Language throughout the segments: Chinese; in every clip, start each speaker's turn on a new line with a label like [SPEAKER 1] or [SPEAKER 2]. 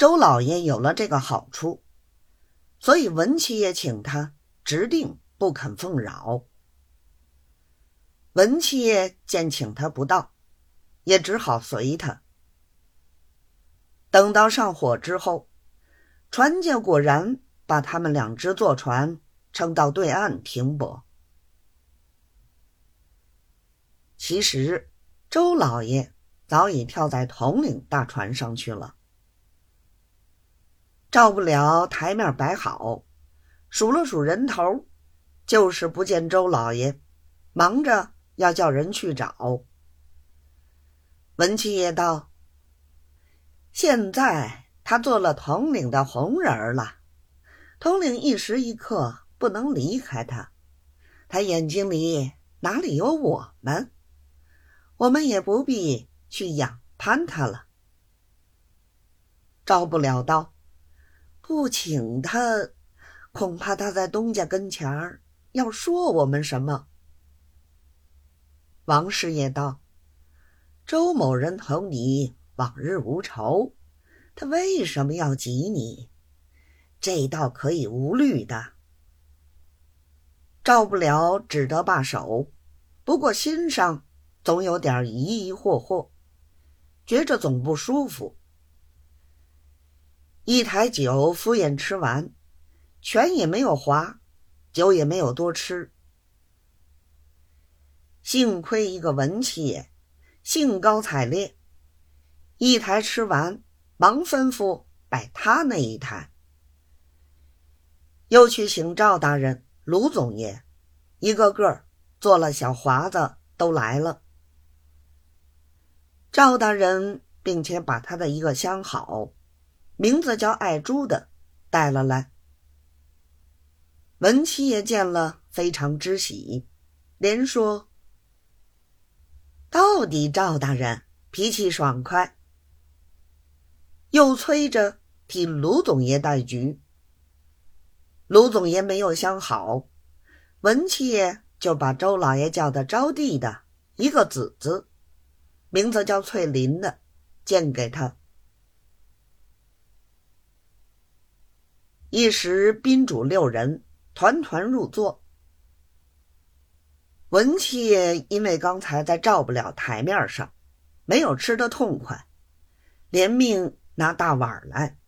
[SPEAKER 1] 周老爷有了这个好处，所以文七爷请他，指定不肯奉饶。文七爷见请他不到，也只好随他。等到上火之后，船家果然把他们两只坐船撑到对岸停泊。其实，周老爷早已跳在统领大船上去了。照不了台面摆好，数了数人头，就是不见周老爷，忙着要叫人去找。文七爷道：“现在他做了统领的红人了，统领一时一刻不能离开他，他眼睛里哪里有我们？”我们也不必去仰攀他了。招不了道，不请他，恐怕他在东家跟前儿要说我们什么。王师爷道：“周某人同你往日无仇，他为什么要挤你？这倒可以无虑的。”招不了只得罢手，不过心上。总有点疑疑惑惑，觉着总不舒服。一台酒敷衍吃完，拳也没有划，酒也没有多吃。幸亏一个文七爷，兴高采烈，一台吃完，忙吩咐摆他那一台，又去请赵大人、卢总爷，一个个做了小华子，都来了。赵大人，并且把他的一个相好，名字叫爱珠的带了来。文七爷见了，非常之喜，连说：“到底赵大人脾气爽快。”又催着替卢总爷带局。卢总爷没有相好，文七爷就把周老爷叫的招娣的一个子子。名字叫翠林的，荐给他。一时宾主六人，团团入座。文七爷因为刚才在照不了台面上，没有吃得痛快，连命拿大碗来。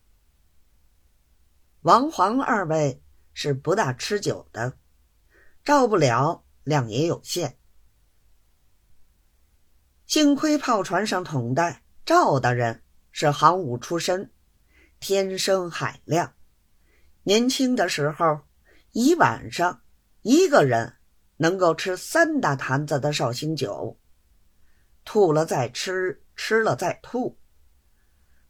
[SPEAKER 1] 王黄二位是不大吃酒的，照不了量也有限。幸亏炮船上统带赵大人是行武出身，天生海量。年轻的时候，一晚上一个人能够吃三大坛子的绍兴酒，吐了再吃，吃了再吐，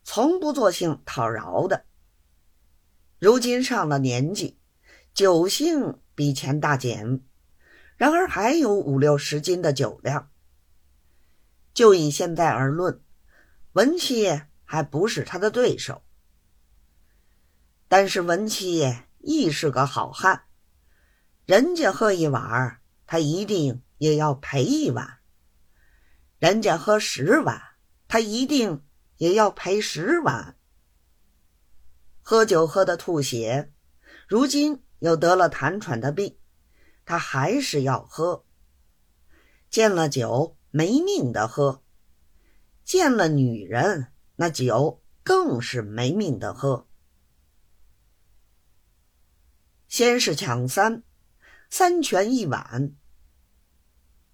[SPEAKER 1] 从不作性讨饶的。如今上了年纪，酒性比前大减，然而还有五六十斤的酒量。就以现在而论，文七还不是他的对手。但是文七亦是个好汉，人家喝一碗，他一定也要赔一碗；人家喝十碗，他一定也要赔十碗。喝酒喝的吐血，如今又得了痰喘的病，他还是要喝。见了酒。没命的喝，见了女人，那酒更是没命的喝。先是抢三，三拳一碗。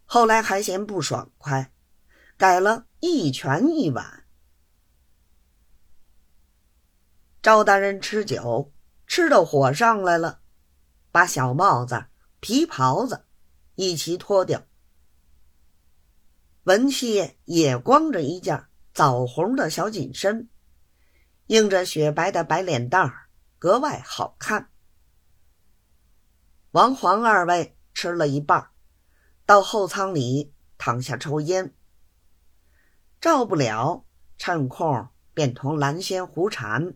[SPEAKER 1] 后来还嫌不爽快，改了一拳一碗。赵大人吃酒吃的火上来了，把小帽子、皮袍子一齐脱掉。文七也光着一件枣红的小紧身，映着雪白的白脸蛋儿，格外好看。王黄二位吃了一半，到后舱里躺下抽烟。照不了，趁空便同蓝仙、胡缠